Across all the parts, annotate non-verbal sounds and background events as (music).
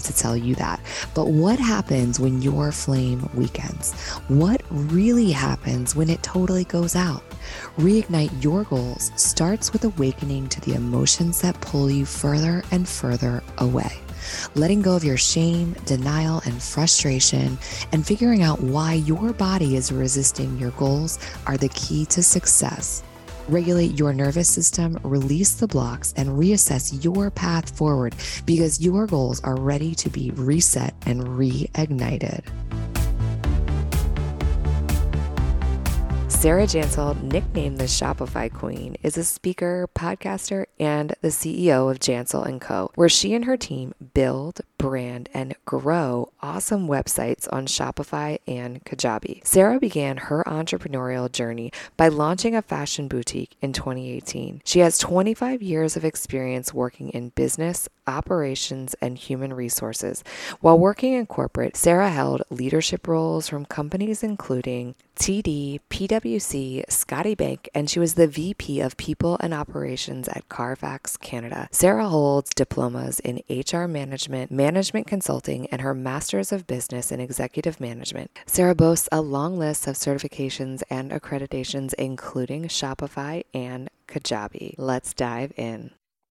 to tell you that. But what happens when your flame weakens? What really happens when it totally goes out? Reignite your goals starts with awakening to the emotions that pull you further and further away. Letting go of your shame, denial, and frustration, and figuring out why your body is resisting your goals are the key to success regulate your nervous system, release the blocks, and reassess your path forward because your goals are ready to be reset and reignited. Sarah Jansel, nicknamed the Shopify Queen, is a speaker, podcaster, and the CEO of Jansel & Co., where she and her team build, brand, and grow awesome websites on Shopify and Kajabi. Sarah began her entrepreneurial journey by launching a fashion boutique in 2018. She has 25 years of experience working in business, operations, and human resources. While working in corporate, Sarah held leadership roles from companies including TD, PwC, Scotiabank, and she was the VP of People and Operations at Carfax Canada. Sarah holds diplomas in HR management, management consulting, and her Master's of Business in Executive Management. Sarah boasts a long list of certifications and accreditations, including Shopify and Kajabi. Let's dive in.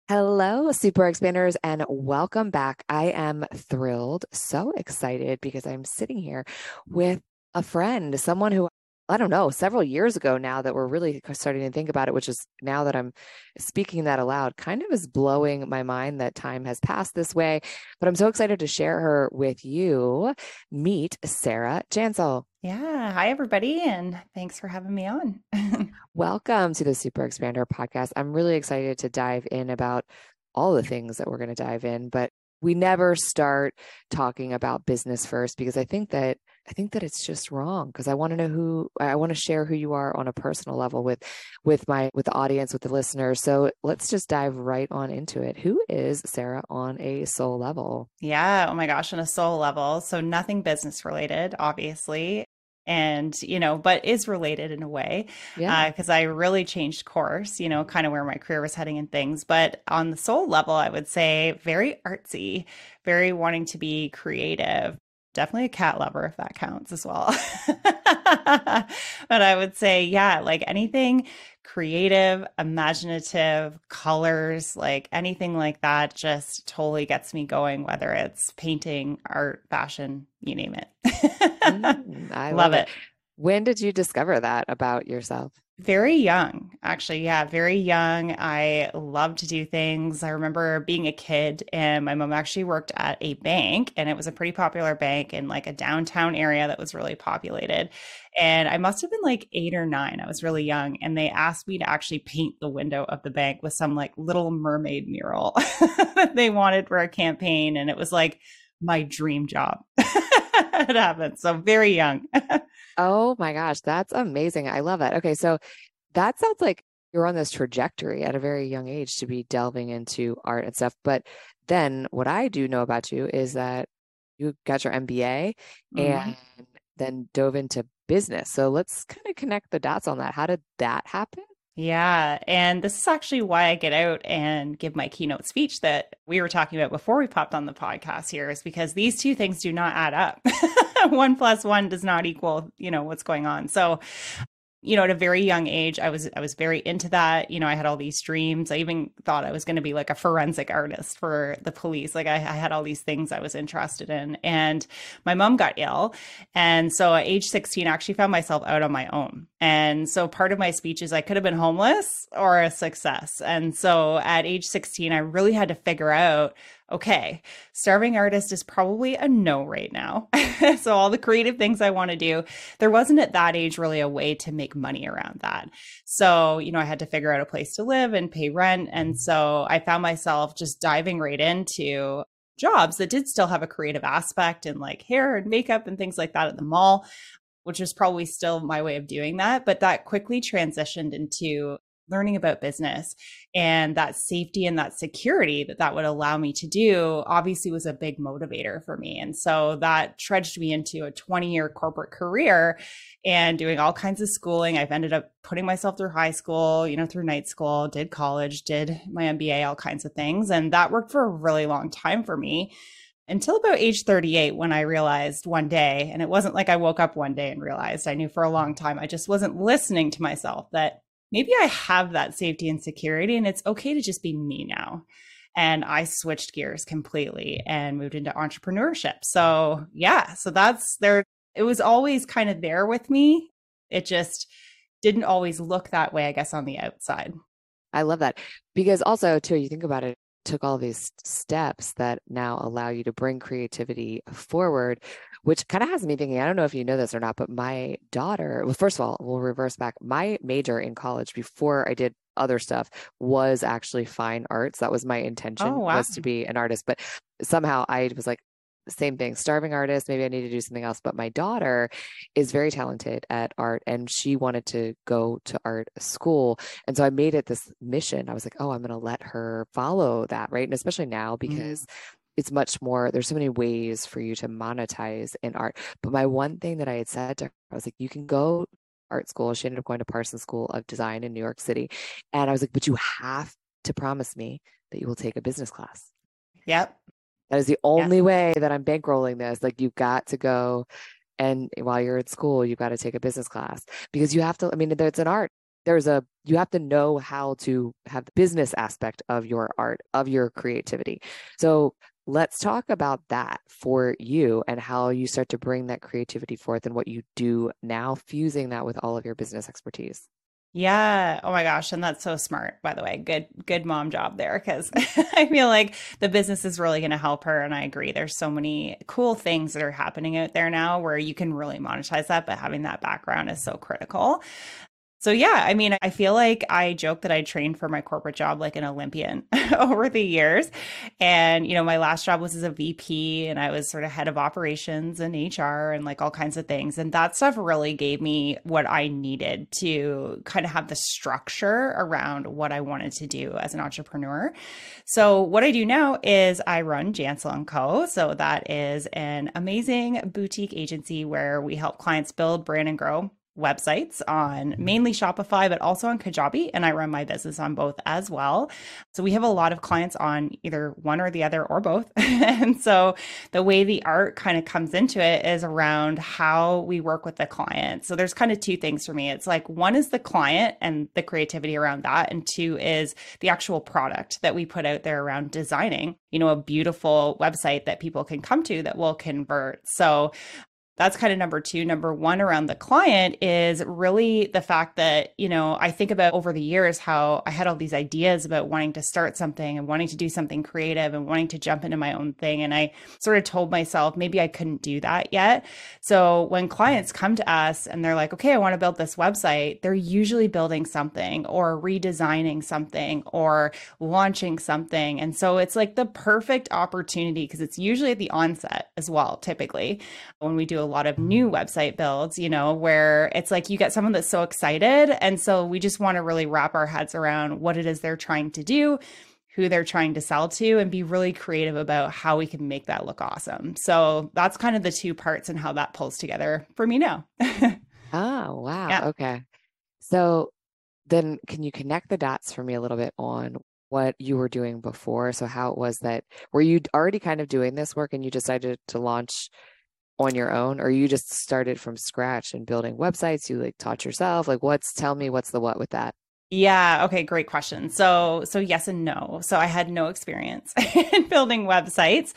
Hello, super expanders, and welcome back. I am thrilled, so excited because I'm sitting here with a friend, someone who I don't know, several years ago now that we're really starting to think about it, which is now that I'm speaking that aloud, kind of is blowing my mind that time has passed this way. But I'm so excited to share her with you. Meet Sarah Jansel. Yeah. Hi, everybody. And thanks for having me on. (laughs) Welcome to the Super Expander podcast. I'm really excited to dive in about all the things that we're going to dive in, but we never start talking about business first because I think that I think that it's just wrong because I want to know who I want to share who you are on a personal level with with my with the audience with the listeners. So let's just dive right on into it. Who is Sarah on a soul level? Yeah, oh my gosh, on a soul level. So nothing business related, obviously and you know but is related in a way yeah. because uh, i really changed course you know kind of where my career was heading and things. But on the soul level i would say very artsy very wanting to be creative definitely a cat lover if that counts as well. (laughs) but I would say, yeah, like anything creative, imaginative, colors, like anything like that just totally gets me going, whether it's painting, art, fashion, you name it. (laughs) mm, I love, love it. it. When did you discover that about yourself? Very young, actually. Yeah, very young. I love to do things. I remember being a kid and my mom actually worked at a bank and it was a pretty popular bank in like a downtown area that was really populated. And I must have been like eight or nine. I was really young. And they asked me to actually paint the window of the bank with some like little mermaid mural (laughs) that they wanted for a campaign. And it was like my dream job. (laughs) it happened. So very young. (laughs) Oh my gosh, that's amazing. I love that. Okay, so that sounds like you're on this trajectory at a very young age to be delving into art and stuff. But then what I do know about you is that you got your MBA mm-hmm. and then dove into business. So let's kind of connect the dots on that. How did that happen? Yeah. And this is actually why I get out and give my keynote speech that we were talking about before we popped on the podcast here, is because these two things do not add up. (laughs) one plus one does not equal, you know, what's going on. So you know, at a very young age, I was I was very into that. You know, I had all these dreams. I even thought I was going to be like a forensic artist for the police. Like I, I, had all these things I was interested in. And my mom got ill, and so at age sixteen, I actually found myself out on my own. And so part of my speech is I could have been homeless or a success. And so at age sixteen, I really had to figure out okay, starving artist is probably a no right now. (laughs) so, all the creative things I want to do, there wasn't at that age really a way to make money around that. So, you know, I had to figure out a place to live and pay rent. And so I found myself just diving right into jobs that did still have a creative aspect and like hair and makeup and things like that at the mall which was probably still my way of doing that. But that quickly transitioned into learning about business and that safety and that security that that would allow me to do obviously was a big motivator for me. And so that trudged me into a 20 year corporate career and doing all kinds of schooling. I've ended up putting myself through high school you know through night school did college did my mba all kinds of things. And that worked for a really long time for me until about age 38 when I realized one day, and it wasn't like I woke up one day and realized I knew for a long time, I just wasn't listening to myself that maybe I have that safety and security and it's okay to just be me now. And I switched gears completely and moved into entrepreneurship. So, yeah, so that's there. It was always kind of there with me. It just didn't always look that way, I guess, on the outside. I love that because also, too, you think about it, took all these steps that now allow you to bring creativity forward, which kind of has me thinking, I don't know if you know this or not, but my daughter, well, first of all, we'll reverse back. My major in college before I did other stuff was actually fine arts. That was my intention oh, wow. was to be an artist. But somehow I was like, same thing, starving artist. Maybe I need to do something else. But my daughter is very talented at art and she wanted to go to art school. And so I made it this mission. I was like, oh, I'm going to let her follow that. Right. And especially now because mm. It's much more, there's so many ways for you to monetize in art. But my one thing that I had said to her, I was like, you can go art school. She ended up going to Parsons School of Design in New York City. And I was like, but you have to promise me that you will take a business class. Yep. That is the only yeah. way that I'm bankrolling this. Like you've got to go and eh, while you're at school, you've got to take a business class because you have to, I mean, it's an art. There's a, you have to know how to have the business aspect of your art, of your creativity. So let's talk about that for you and how you start to bring that creativity forth and what you do now, fusing that with all of your business expertise. Yeah. Oh my gosh. And that's so smart, by the way. Good, good mom job there. Cause (laughs) I feel like the business is really going to help her. And I agree. There's so many cool things that are happening out there now where you can really monetize that, but having that background is so critical. So yeah, I mean, I feel like I joke that I trained for my corporate job like an Olympian (laughs) over the years. And, you know, my last job was as a VP and I was sort of head of operations and HR and like all kinds of things. And that stuff really gave me what I needed to kind of have the structure around what I wanted to do as an entrepreneur. So what I do now is I run Jansel and Co. So that is an amazing boutique agency where we help clients build, brand and grow websites on mm-hmm. mainly Shopify, but also on Kajabi. And I run my business on both as well. So we have a lot of clients on either one or the other or both. (laughs) and so the way the art kind of comes into it is around how we work with the client. So there's kind of two things for me. It's like one is the client and the creativity around that. And two is the actual product that we put out there around designing, you know, a beautiful website that people can come to that will convert. So that's kind of number two. Number one around the client is really the fact that, you know, I think about over the years how I had all these ideas about wanting to start something and wanting to do something creative and wanting to jump into my own thing. And I sort of told myself maybe I couldn't do that yet. So when clients come to us and they're like, okay, I want to build this website, they're usually building something or redesigning something or launching something. And so it's like the perfect opportunity because it's usually at the onset as well, typically when we do a a lot of new website builds, you know, where it's like you get someone that's so excited. And so we just want to really wrap our heads around what it is they're trying to do, who they're trying to sell to, and be really creative about how we can make that look awesome. So that's kind of the two parts and how that pulls together for me now. (laughs) oh, wow. Yeah. Okay. So then can you connect the dots for me a little bit on what you were doing before? So how it was that were you already kind of doing this work and you decided to launch on your own or you just started from scratch and building websites you like taught yourself like what's tell me what's the what with that? Yeah okay great question. So so yes and no. So i had no experience (laughs) in building websites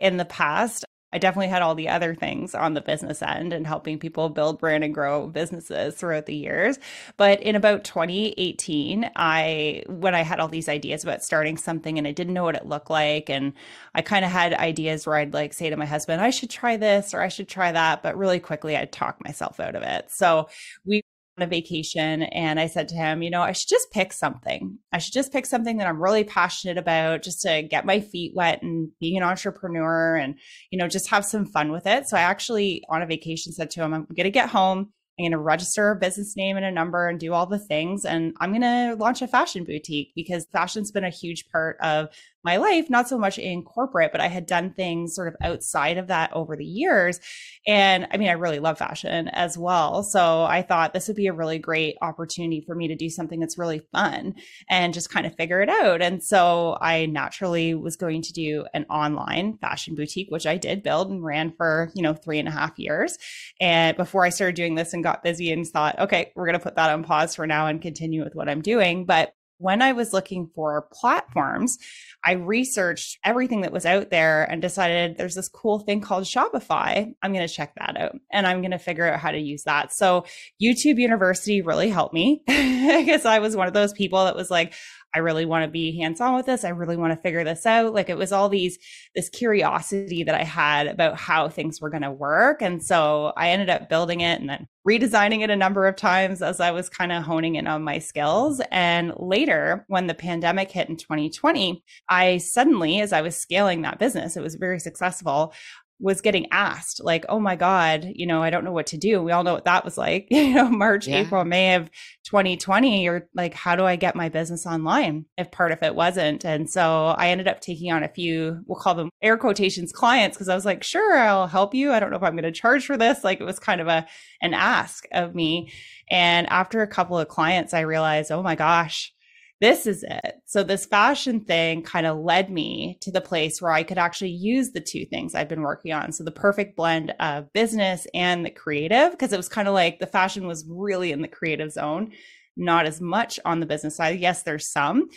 in the past I definitely had all the other things on the business end and helping people build brand and grow businesses throughout the years. But in about 2018, I when I had all these ideas about starting something and I didn't know what it looked like and I kind of had ideas where I'd like say to my husband, I should try this or I should try that, but really quickly I'd talk myself out of it. So we on a vacation and I said to him, you know, I should just pick something. I should just pick something that I'm really passionate about just to get my feet wet and being an entrepreneur and, you know, just have some fun with it. So I actually on a vacation said to him, I'm going to get home. I'm going to register a business name and a number and do all the things. And I'm going to launch a fashion boutique because fashion's been a huge part of my life, not so much in corporate, but I had done things sort of outside of that over the years. And I mean, I really love fashion as well. So I thought this would be a really great opportunity for me to do something that's really fun and just kind of figure it out. And so I naturally was going to do an online fashion boutique, which I did build and ran for, you know, three and a half years. And before I started doing this and got busy and thought, okay, we're going to put that on pause for now and continue with what I'm doing. But when I was looking for platforms, I researched everything that was out there and decided there's this cool thing called Shopify. I'm going to check that out and I'm going to figure out how to use that. So, YouTube University really helped me (laughs) because I was one of those people that was like, I really want to be hands on with this. I really want to figure this out. Like it was all these, this curiosity that I had about how things were going to work. And so I ended up building it and then redesigning it a number of times as I was kind of honing in on my skills. And later, when the pandemic hit in 2020, I suddenly, as I was scaling that business, it was very successful was getting asked like oh my god you know i don't know what to do. We all know what that was like (laughs) you know march yeah. april may of 2020 or like how do i get my business online if part of it wasn't? And so i ended up taking on a few we'll call them air quotations clients because i was like sure i'll help you. I don't know if i'm going to charge for this. Like it was kind of a an ask of me. And after a couple of clients i realized oh my gosh this is it. So this fashion thing kind of led me to the place where I could actually use the two things I've been working on. So the perfect blend of business and the creative, because it was kind of like the fashion was really in the creative zone, not as much on the business side. Yes, there's some,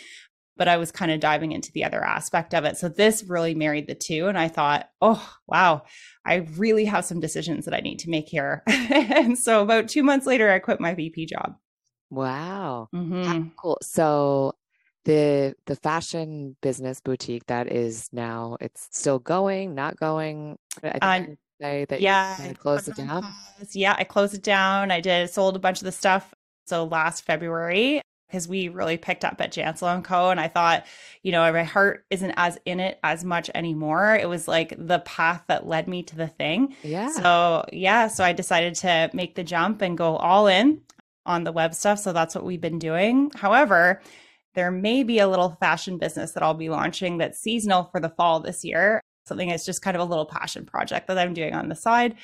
but I was kind of diving into the other aspect of it. So this really married the two. And I thought, oh, wow, I really have some decisions that I need to make here. (laughs) and so about two months later, I quit my VP job. Wow. Mm-hmm. Cool. So the the fashion business boutique that is now it's still going, not going. I think uh, that yeah, I closed it down. Yeah, I closed it down. I did sold a bunch of the stuff. So last February, because we really picked up at Jansel and Co. And I thought, you know, my heart isn't as in it as much anymore. It was like the path that led me to the thing. Yeah. So yeah, so I decided to make the jump and go all in on the web stuff. So that's what we've been doing. However, there may be a little fashion business that I'll be launching that's seasonal for the fall this year. Something that's just kind of a little passion project that I'm doing on the side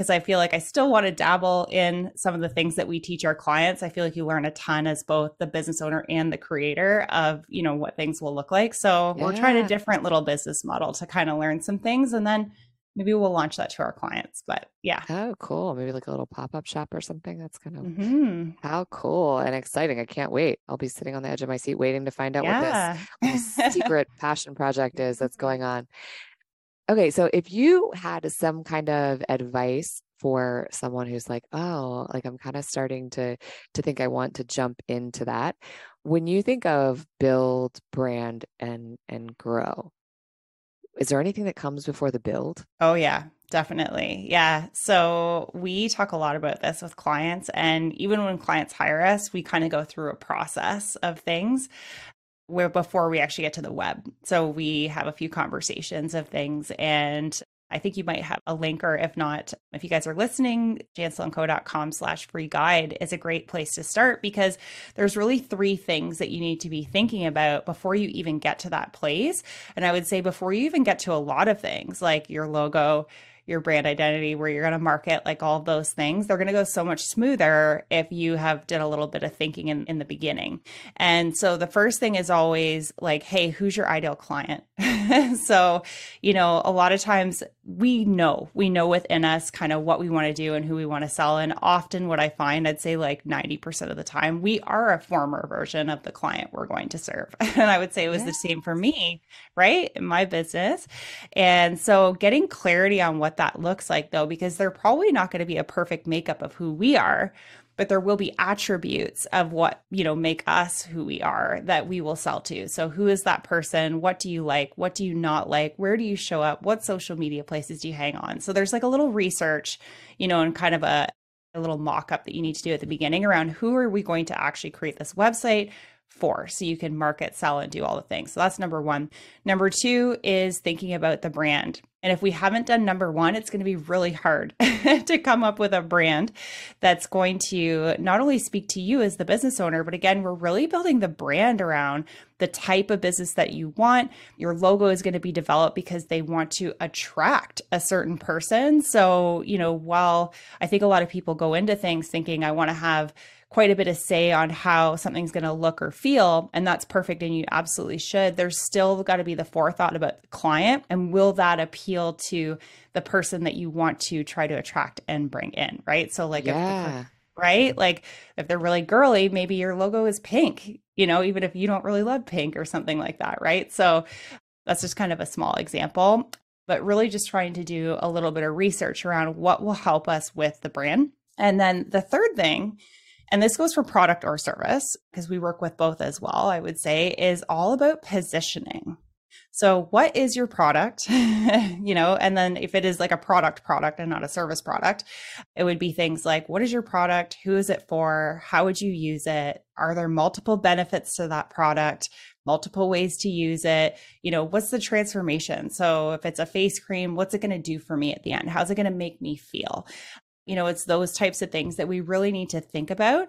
because I feel like I still want to dabble in some of the things that we teach our clients. I feel like you learn a ton as both the business owner and the creator of, you know, what things will look like. So yeah. we're trying a different little business model to kind of learn some things and then maybe we'll launch that to our clients. But yeah. Oh, cool. Maybe like a little pop up shop or something. That's kind of mm-hmm. how cool and exciting. I can't wait. I'll be sitting on the edge of my seat waiting to find out yeah. what this secret (laughs) passion project is that's going on. Okay. So if you had some kind of advice for someone who's like, oh, like I'm kind of starting to to think I want to jump into that. When you think of build, brand, and and grow, is there anything that comes before the build? Oh, yeah, definitely. Yeah. So we talk a lot about this with clients. And even when clients hire us, we kind of go through a process of things where before we actually get to the web. So we have a few conversations of things and I think you might have a link, or if not, if you guys are listening, janselandco.com slash free guide is a great place to start because there's really three things that you need to be thinking about before you even get to that place. And I would say before you even get to a lot of things like your logo, your brand identity, where you're going to market, like all those things, they're going to go so much smoother if you have did a little bit of thinking in, in the beginning. And so the first thing is always like, hey, who's your ideal client? (laughs) so, you know, a lot of times we know, we know within us kind of what we want to do and who we want to sell. And often what I find, I'd say like 90% of the time, we are a former version of the client we're going to serve. (laughs) and I would say it was the same for me, right? In my business. And so getting clarity on what that looks like though, because they're probably not going to be a perfect makeup of who we are, but there will be attributes of what, you know, make us who we are that we will sell to. So who is that person? What do you like? What do you not like? Where do you show up? What social media places do you hang on? So there's like a little research, you know, and kind of a, a little mock up that you need to do at the beginning around who are we going to actually create this website for so you can market, sell, and do all the things. So that's number one. Number two is thinking about the brand. And if we haven't done number one, it's going to be really hard (laughs) to come up with a brand that's going to not only speak to you as the business owner, but again, we're really building the brand around the type of business that you want. Your logo is going to be developed because they want to attract a certain person. So, you know, while I think a lot of people go into things thinking, I want to have quite a bit of say on how something's going to look or feel and that's perfect and you absolutely should. There's still got to be the forethought about the client and will that appeal to the person that you want to try to attract and bring in right? So like yeah. if right? Like if they're really girly maybe your logo is pink you know even if you don't really love pink or something like that right? So that's just kind of a small example but really just trying to do a little bit of research around what will help us with the brand. And then the third thing and this goes for product or service because we work with both as well, I would say, is all about positioning. So, what is your product? (laughs) you know, and then if it is like a product product and not a service product, it would be things like what is your product? Who is it for? How would you use it? Are there multiple benefits to that product? Multiple ways to use it? You know, what's the transformation? So, if it's a face cream, what's it going to do for me at the end? How's it going to make me feel? You know, it's those types of things that we really need to think about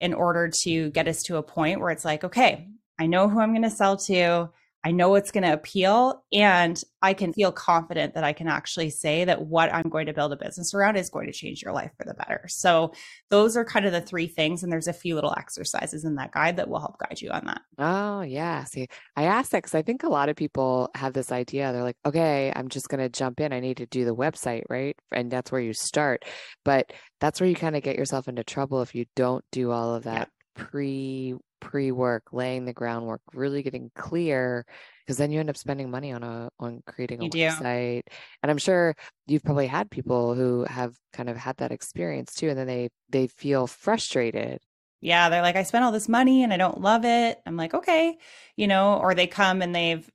in order to get us to a point where it's like, okay, I know who I'm going to sell to. I know it's going to appeal and I can feel confident that I can actually say that what I'm going to build a business around is going to change your life for the better. So those are kind of the three things and there's a few little exercises in that guide that will help guide you on that. Oh, yeah. See, I asked that cuz I think a lot of people have this idea. They're like, "Okay, I'm just going to jump in. I need to do the website, right?" And that's where you start. But that's where you kind of get yourself into trouble if you don't do all of that yeah. pre pre work, laying the groundwork, really getting clear, because then you end up spending money on a on creating a you website. Do. And I'm sure you've probably had people who have kind of had that experience too, and then they they feel frustrated. Yeah, they're like, I spent all this money and I don't love it. I'm like, okay, you know, or they come and they've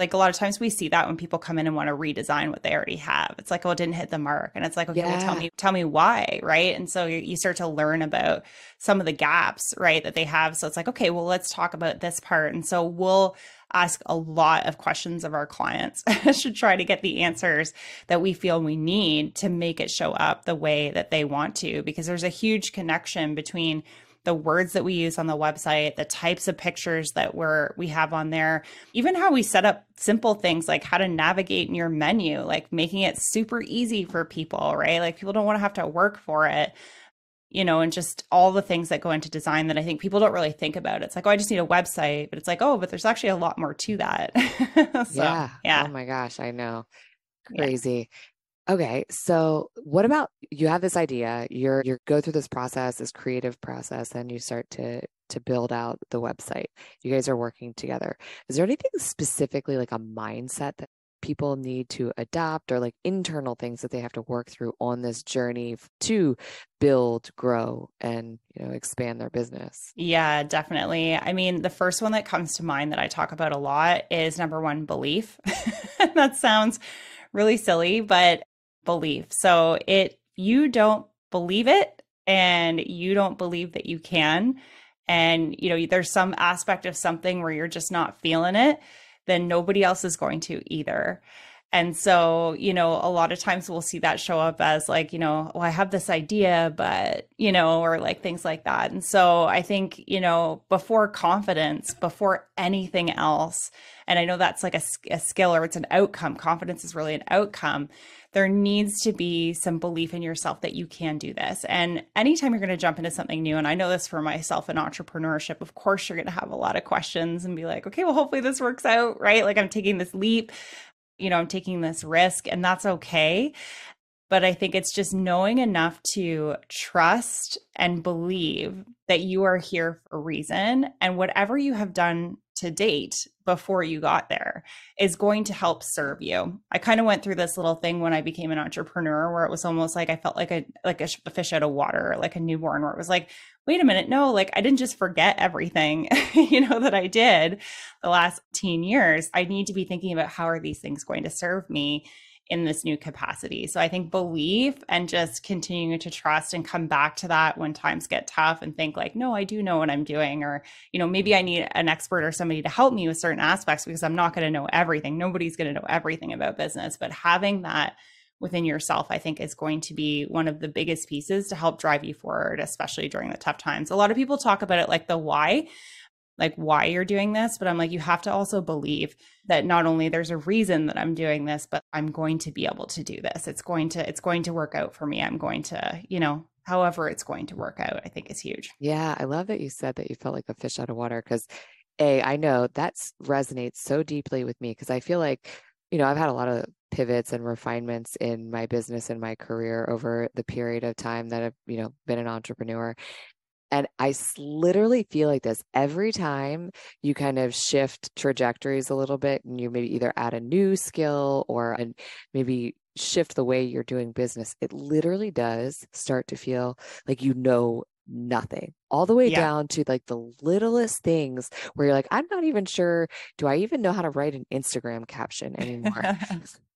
like a lot of times we see that when people come in and want to redesign what they already have. It's like, oh, it didn't hit the mark. And it's like, okay, yeah. well, tell me, tell me why. Right. And so you, start to learn about some of the gaps, right, that they have. So it's like, okay, well, let's talk about this part. And so we'll ask a lot of questions of our clients (laughs) to try to get the answers that we feel we need to make it show up the way that they want to, because there's a huge connection between the words that we use on the website, the types of pictures that we're we have on there, even how we set up simple things like how to navigate in your menu, like making it super easy for people, right? Like people don't want to have to work for it. You know, and just all the things that go into design that I think people don't really think about. It's like, oh, I just need a website, but it's like, oh, but there's actually a lot more to that. (laughs) so, yeah. Yeah. Oh my gosh, I know. Crazy. Yeah. Okay, so what about you have this idea, you're you go through this process, this creative process, and you start to to build out the website. You guys are working together. Is there anything specifically like a mindset that people need to adopt or like internal things that they have to work through on this journey to build, grow and, you know, expand their business? Yeah, definitely. I mean, the first one that comes to mind that I talk about a lot is number 1 belief. (laughs) that sounds really silly, but belief. So it you don't believe it and you don't believe that you can and you know there's some aspect of something where you're just not feeling it, then nobody else is going to either. And so, you know, a lot of times we'll see that show up as like, you know, I have this idea, but, you know, or like things like that. And so I think, you know, before confidence, before anything else, and I know that's like a, a skill or it's an outcome, confidence is really an outcome there needs to be some belief in yourself that you can do this. And anytime you're going to jump into something new, and I know this for myself in entrepreneurship, of course, you're going to have a lot of questions and be like, okay, well, hopefully this works out, right? Like I'm taking this leap, you know, I'm taking this risk, and that's okay. But I think it's just knowing enough to trust and believe that you are here for a reason. And whatever you have done to date before you got there is going to help serve you. I kind of went through this little thing when I became an entrepreneur where it was almost like I felt like a like a fish out of water, like a newborn where it was like, wait a minute, no, like I didn't just forget everything, (laughs) you know, that I did the last 10 years. I need to be thinking about how are these things going to serve me in this new capacity. So I think belief and just continuing to trust and come back to that when times get tough and think like, no, I do know what I'm doing. Or, you know, maybe I need an expert or somebody to help me with certain aspects because I'm not going to know everything. Nobody's going to know everything about business. But having that within yourself, I think is going to be one of the biggest pieces to help drive you forward, especially during the tough times. A lot of people talk about it like the why, like why you're doing this but i'm like you have to also believe that not only there's a reason that i'm doing this but i'm going to be able to do this it's going to it's going to work out for me i'm going to you know however it's going to work out i think is huge yeah i love that you said that you felt like a fish out of water because a i know that resonates so deeply with me because i feel like you know i've had a lot of pivots and refinements in my business and my career over the period of time that I've, you know, been an entrepreneur. And I literally feel like this every time you kind of shift trajectories a little bit and you maybe either add a new skill or and maybe shift the way you're doing business, it literally does start to feel like you know nothing all the way yeah. down to like the littlest things where you're like i'm not even sure do i even know how to write an instagram caption anymore (laughs) (laughs)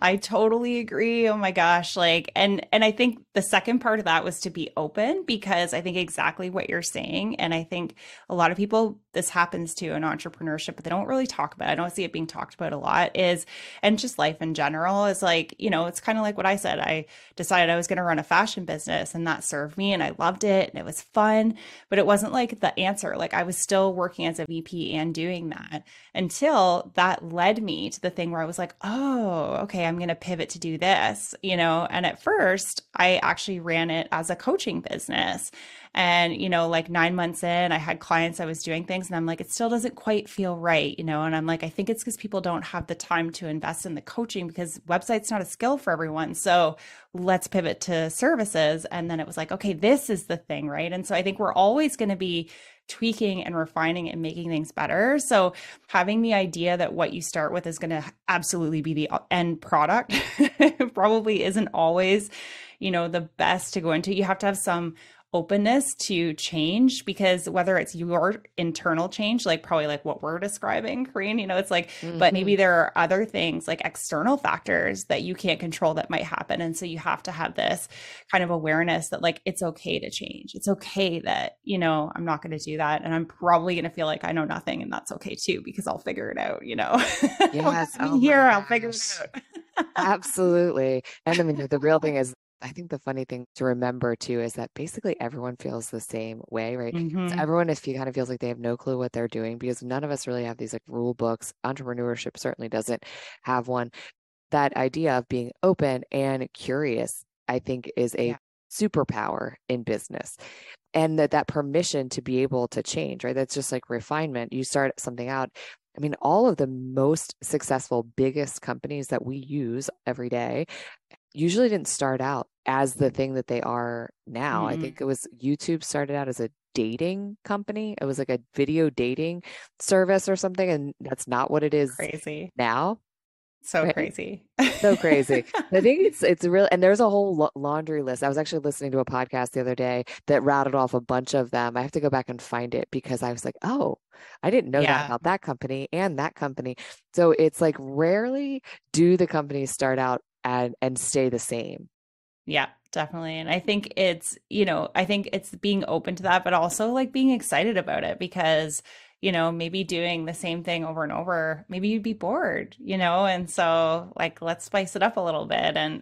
I totally agree. Oh my gosh, like and and I think the second part of that was to be open because I think exactly what you're saying and I think a lot of people this happens to in entrepreneurship but they don't really talk about it. I don't see it being talked about a lot is and just life in general is like, you know, it's kind of like what I said. I decided I was going to run a fashion business and that served me and I loved it and it was fun, but it wasn't like the answer. Like I was still working as a VP and doing that until that led me to the thing where I was like, "Oh, Oh, okay, I'm going to pivot to do this, you know. And at first, I actually ran it as a coaching business. And, you know, like nine months in, I had clients, I was doing things, and I'm like, it still doesn't quite feel right, you know. And I'm like, I think it's because people don't have the time to invest in the coaching because website's not a skill for everyone. So let's pivot to services. And then it was like, okay, this is the thing, right? And so I think we're always going to be tweaking and refining and making things better. So having the idea that what you start with is going to absolutely be the uh, end product (laughs) probably isn't always, you know, the best to go into. You have to have some openness to change because whether it's your internal change, like probably like what we're describing, Corinne, you know, it's like, mm-hmm. but maybe there are other things like external factors that you can't control that might happen. And so you have to have this kind of awareness that like it's okay to change. It's okay that, you know, I'm not going to do that. And I'm probably going to feel like I know nothing and that's okay too, because I'll figure it out, you know? (laughs) Yes. oh here, I'll figure it out. (laughs) Absolutely. And I mean, the real thing is I think the funny thing to remember too is that basically everyone feels the same way, right? Mm-hmm. So everyone is kind of feels like they have no clue what they're doing because none of us really have these like rule books. Entrepreneurship certainly doesn't have one. That idea of being open and curious, I think, is a yeah. superpower in business. And that that permission to be able to change, right? That's just like refinement. You start something out, I mean, all of the most successful, biggest companies that we use every day usually didn't start out as the thing that they are now. Mm-hmm. I think it was YouTube started out as a dating company. It was like a video dating service or something. And that's not what it is crazy now. So right? crazy. so crazy. I think (laughs) it's it's real and there's a whole laundry list. I was actually listening to a podcast the other day that rattled off a bunch of them. I have to go back and find it because I was like, "Oh, I didn't know yeah. that about that company and that company." So it's like rarely do the companies start out and and stay the same yeah definitely and i think it's you know i think it's being open to that but also like being excited about it because you know maybe doing the same thing over and over maybe you'd be bored you know and so like let's spice it up a little bit and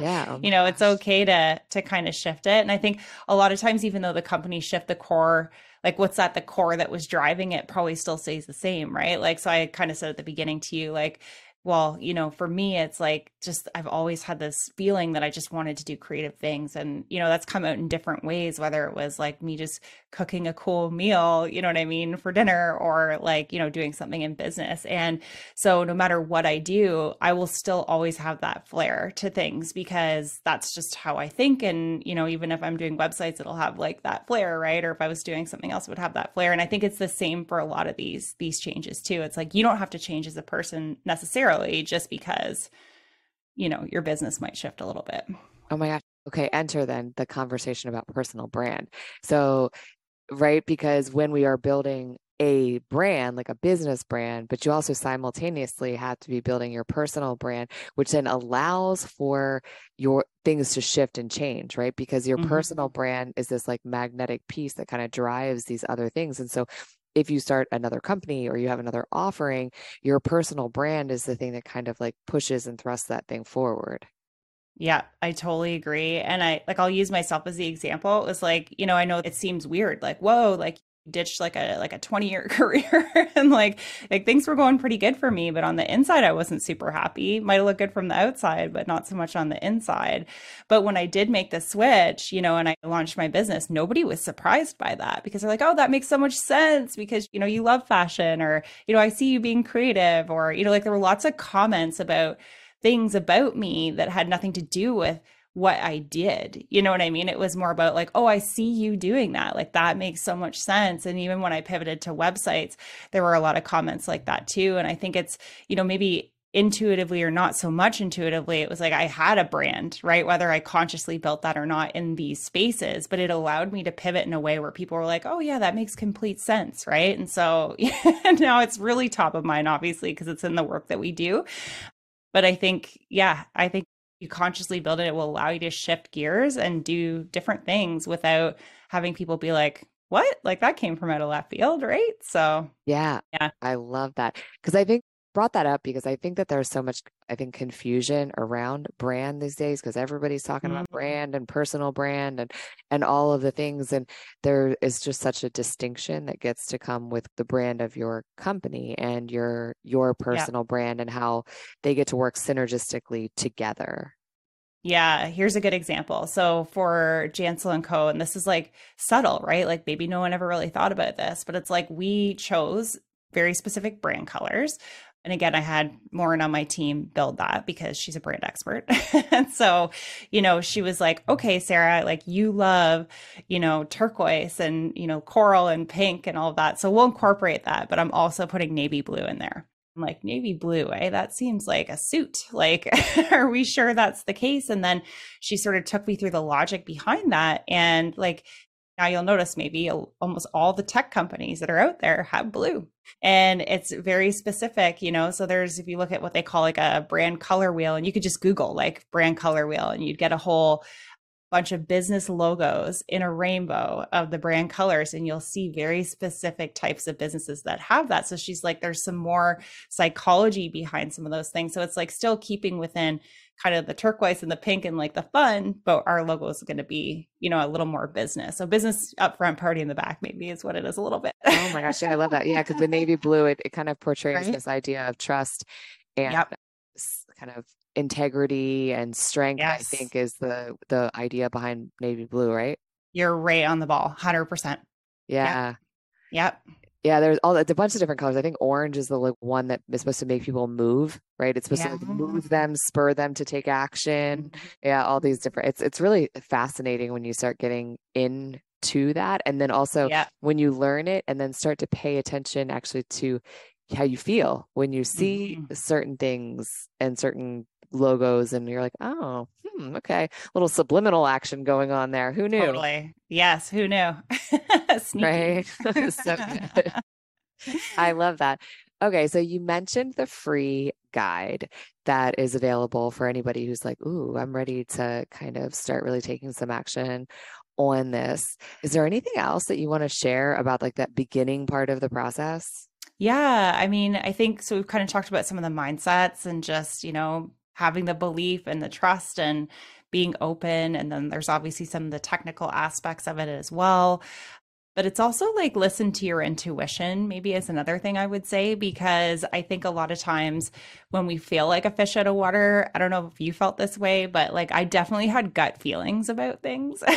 yeah (laughs) oh you know gosh. it's okay to to kind of shift it and i think a lot of times even though the company shift the core like what's at the core that was driving it probably still stays the same right like so i kind of said at the beginning to you like well, you know, for me, it's like just I've always had this feeling that I just wanted to do creative things. And, you know, that's come out in different ways, whether it was like me just cooking a cool meal, you know what I mean, for dinner or like, you know, doing something in business. And so no matter what I do, I will still always have that flair to things because that's just how I think. And, you know, even if I'm doing websites, it'll have like that flair, right? Or if I was doing something else, it would have that flair. And I think it's the same for a lot of these, these changes too. It's like you don't have to change as a person necessarily just because you know your business might shift a little bit oh my gosh okay enter then the conversation about personal brand so right because when we are building a brand, like a business brand, but you also simultaneously have to be building your personal brand, which then allows for your things to shift and change, right? Because your mm-hmm. personal brand is this like magnetic piece that kind of drives these other things. And so if you start another company or you have another offering, your personal brand is the thing that kind of like pushes and thrusts that thing forward. Yeah, I totally agree. And I like I'll use myself as the example. It was like, you know, I know it seems weird, like, whoa, like ditched like a like a 20 year (laughs) career and like like things were going pretty good for me but on the inside I wasn't super happy might look good from the outside but not so much on the inside but when I did make the switch you know and I launched my business nobody was surprised by that because they're like oh that makes so much sense because you know you love fashion or you know I see you being creative or you know like there were lots of comments about things about me that had nothing to do with what I did. You know what I mean? It was more about like, oh, I see you doing that. Like that makes so much sense. And even when I pivoted to websites, there were a lot of comments like that too. And I think it's, you know, maybe intuitively or not so much intuitively, it was like I had a brand, right? Whether I consciously built that or not in these spaces, but it allowed me to pivot in a way where people were like, oh, yeah, that makes complete sense, right? And so (laughs) now it's really top of mind, obviously, because it's in the work that we do. But I think, yeah, I think you consciously build it, it will allow you to shift gears and do different things without having people be like, what? Like that came from out of left field, right? So, yeah, yeah, I love that because I think brought that up because I think that there's so much, I think, confusion around brand these days because everybody's talking mm-hmm. about brand and personal brand and and all of the things, and there is just such a distinction that gets to come with the brand of your company and your your personal yeah. brand and how they get to work synergistically together. Yeah, here's a good example. So for Jansel and Co, and this is like subtle, right? Like maybe no one ever really thought about this, but it's like we chose very specific brand colors and again, I had Lauren on my team build that because she's a brand expert. and (laughs) so, you know, she was like, okay, Sarah, like you love, you know, turquoise and, you know, coral and pink and all of that. So we'll incorporate that. But I'm also putting navy blue in there. I'm like, navy blue, eh? That seems like a suit. Like, (laughs) are we sure that's the case? And then she sort of took me through the logic behind that. And like, now you'll notice maybe almost all the tech companies that are out there have blue and it's very specific, you know. So there's if you look at what they call like a brand color wheel and you could just google like brand color wheel and you'd get a whole bunch of business logos in a rainbow of the brand colors and you'll see very specific types of businesses that have that so she's like there's some more psychology behind some of those things so it's like still keeping within kind of the turquoise and the pink and like the fun, but our logo is going to be, you know, a little more business. So business up front, party in the back, maybe is what it is a little bit. oh my gosh. Yeah, I love that. Yeah. Cause the (laughs) navy blue, it, it kind of portrays right? this idea of trust and yep. kind of integrity and strength, yes. I think is the, the idea behind navy blue, right? You're right on the ball. hundred percent. Yeah. Yep. yep. Yeah, there's all it's a bunch of different colors. I think orange is the like one that is supposed to make people move, right? It's supposed yeah. to like move them, spur them to take action. Mm-hmm. Yeah, all these different. It's it's really fascinating when you start getting into that, and then also yeah. when you learn it, and then start to pay attention actually to how you feel when you see mm-hmm. certain things and certain logos and you're like, oh, hmm, okay, little subliminal action going on there. Who knew? Totally. Yes, who knew? (laughs) right. (laughs) so good. (laughs) I love that. Okay, so you mentioned the free guide that is available for anybody who's like, ooh, I'm ready to kind of start really taking some action on this. Is there anything else that you want to share about like that beginning part of the process? Yeah, I mean, I think so. We've kind of talked about some of the mindsets and just, you know, having the belief and the trust and being open. And then there's obviously some of the technical aspects of it as well but it's also like listen to your intuition maybe is another thing i would say because i think a lot of times when we feel like a fish out of water i don't know if you felt this way but like i definitely had gut feelings about things. (laughs)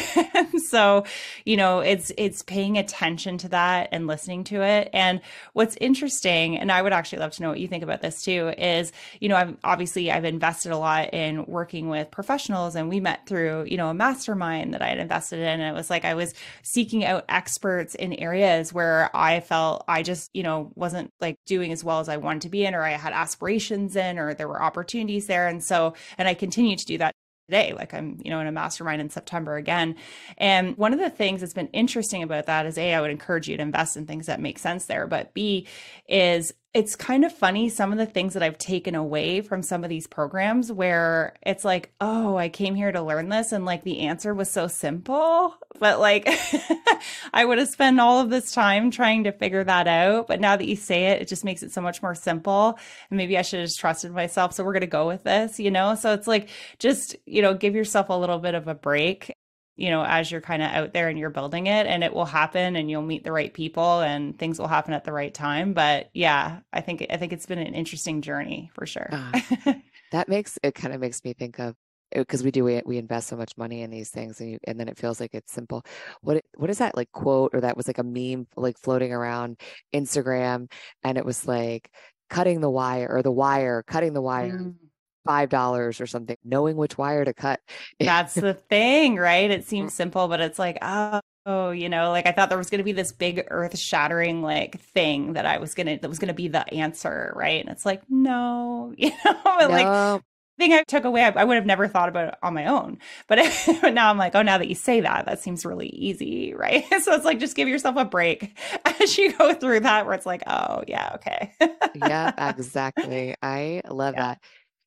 So you know it's it's paying attention to that and listening to it. And what's interesting and i would actually love to know what you think about this too is you know i've obviously i've invested a lot in working with professionals and we met through you know a mastermind that i had invested in and it was like i was seeking out experts in areas where I felt I just, you know, wasn't like doing as well as I wanted to be in, or I had aspirations in, or there were opportunities there. And so, and I continue to do that today like i'm you know in a mastermind in september again and one of the things that's been interesting about that is a i would encourage you to invest in things that make sense there but b is it's kind of funny some of the things that I've taken away from some of these programs where it's like, oh, I came here to learn this and like the answer was so simple, but like (laughs) I would have spent all of this time trying to figure that out, but now that you say it, it just makes it so much more simple and maybe I should have just trusted myself, so we're going to go with this, you know? So it's like just, you know, give yourself a little bit of a break you know, as you're kind of out there and you're building it and it will happen and you'll meet the right people and things will happen at the right time. But yeah, I think, I think it's been an interesting journey for sure. Uh, (laughs) that makes, it kind of makes me think of, because uh, we do we, we invest so much money in these things and you, and then it feels like it's simple what what is that like quote or that was like a meme like floating around instagram and it was like cutting the wire or the wire cutting the wire mm five dollars or something knowing which wire to cut that's the thing right it (laughs) seems mm. simple but it's like oh you know like i thought there was going to be this big earth shattering like thing that i was going to that was going to be the answer right and it's like no (laughs) you know no. like thing I took away, I, I, would have never thought about it on my own. But, (laughs) but now I'm like, oh, now that you say that, that seems really easy, right? so it's like just give yourself a break as you go through that, where it's like, oh, yeah, okay. yeah, exactly. I love yeah. that.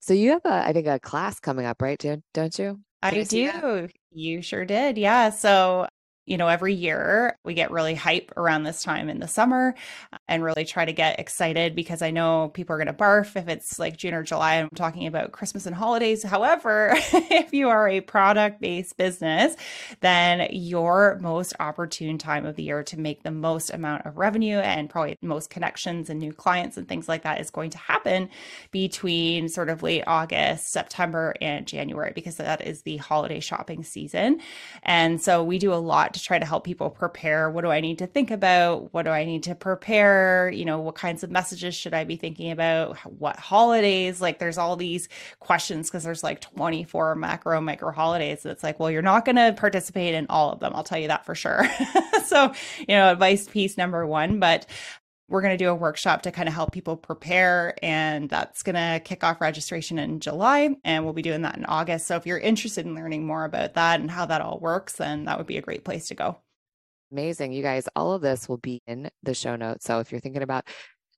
So you have a, I think, a class coming up, right? Don't you? I do. You sure did. Yeah. So you know, every year we get really hype around this time in the summer uh, and really try to get excited because I know people are going to barf if it's like June or July. I'm talking about Christmas and holidays. However, (laughs) if you are a product based business, then your most opportune time of the year to make the most amount of revenue and probably most connections and new clients and things like that is going to happen between sort of late August, September, and January because that is the holiday shopping season. And so we do a lot to try to help people prepare. What do I need to think about? What do I need to prepare? You know, what kinds of messages should I be thinking about? What holidays? Like, there's all these questions because there's like 24 macro, micro holidays. It's like, well, you're not going to participate in all of them. I'll tell you that for sure. (laughs) so, you know, advice piece number one. But we're going to do a workshop to kind of help people prepare and that's going to kick off registration in july and we'll be doing that in august. So if you're interested in learning more about that and how that all works then that would be a great place to go. Amazing. You guys all of this will be in the show notes. So if you're thinking about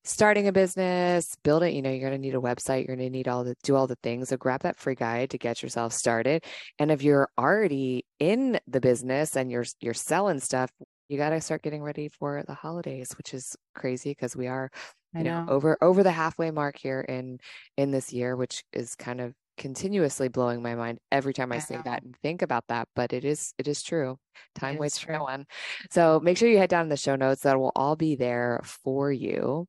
starting a business build it you know you're going to need a website you're going to need all the do all the things so grab that free guide to get yourself started. And if you're already in the business and you're you're selling stuff you got to start getting ready for the holidays, which is crazy because we are, you know. know, over over the halfway mark here in in this year, which is kind of continuously blowing my mind every time I, I say know. that and think about that. But it is it is true. Time it waits for no one. So make sure you head down in the show notes. That will all be there for you.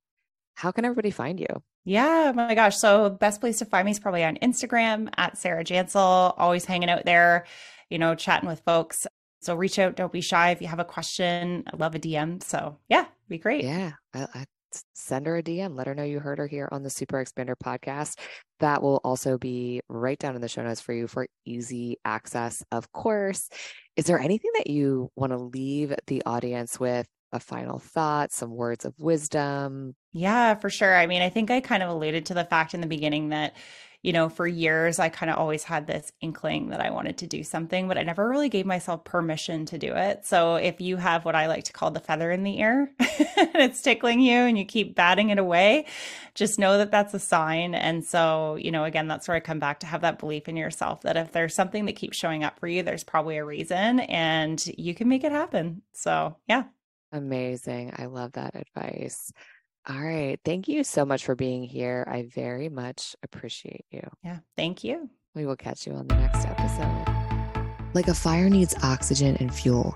How can everybody find you? Yeah, oh my gosh. So best place to find me is probably on Instagram at Sarah Jansel, always hanging out there, you know, chatting with folks. So reach out. Don't be shy. If you have a question, I love a DM. So yeah, be great. Yeah. I, I send her a DM. Let her know you heard her here on the Super Expander podcast. That will also be right down in the show notes for you for easy access, of course. Is there anything that you want to leave the audience with? A final thought, some words of wisdom? Yeah, for sure. I mean, I think I kind of alluded to the fact in the beginning that you know, for years, I kind of always had this inkling that I wanted to do something, but I never really gave myself permission to do it. So if you have what I like to call the feather in the ear, (laughs) it's tickling you and you keep batting it away, just know that that's a sign. And so, you know, again, that's where I come back to have that belief in yourself that if there's something that keeps showing up for you, there's probably a reason and you can make it happen. So, yeah. Amazing. I love that advice. All right. Thank you so much for being here. I very much appreciate you. Yeah. Thank you. We will catch you on the next episode. Like a fire needs oxygen and fuel,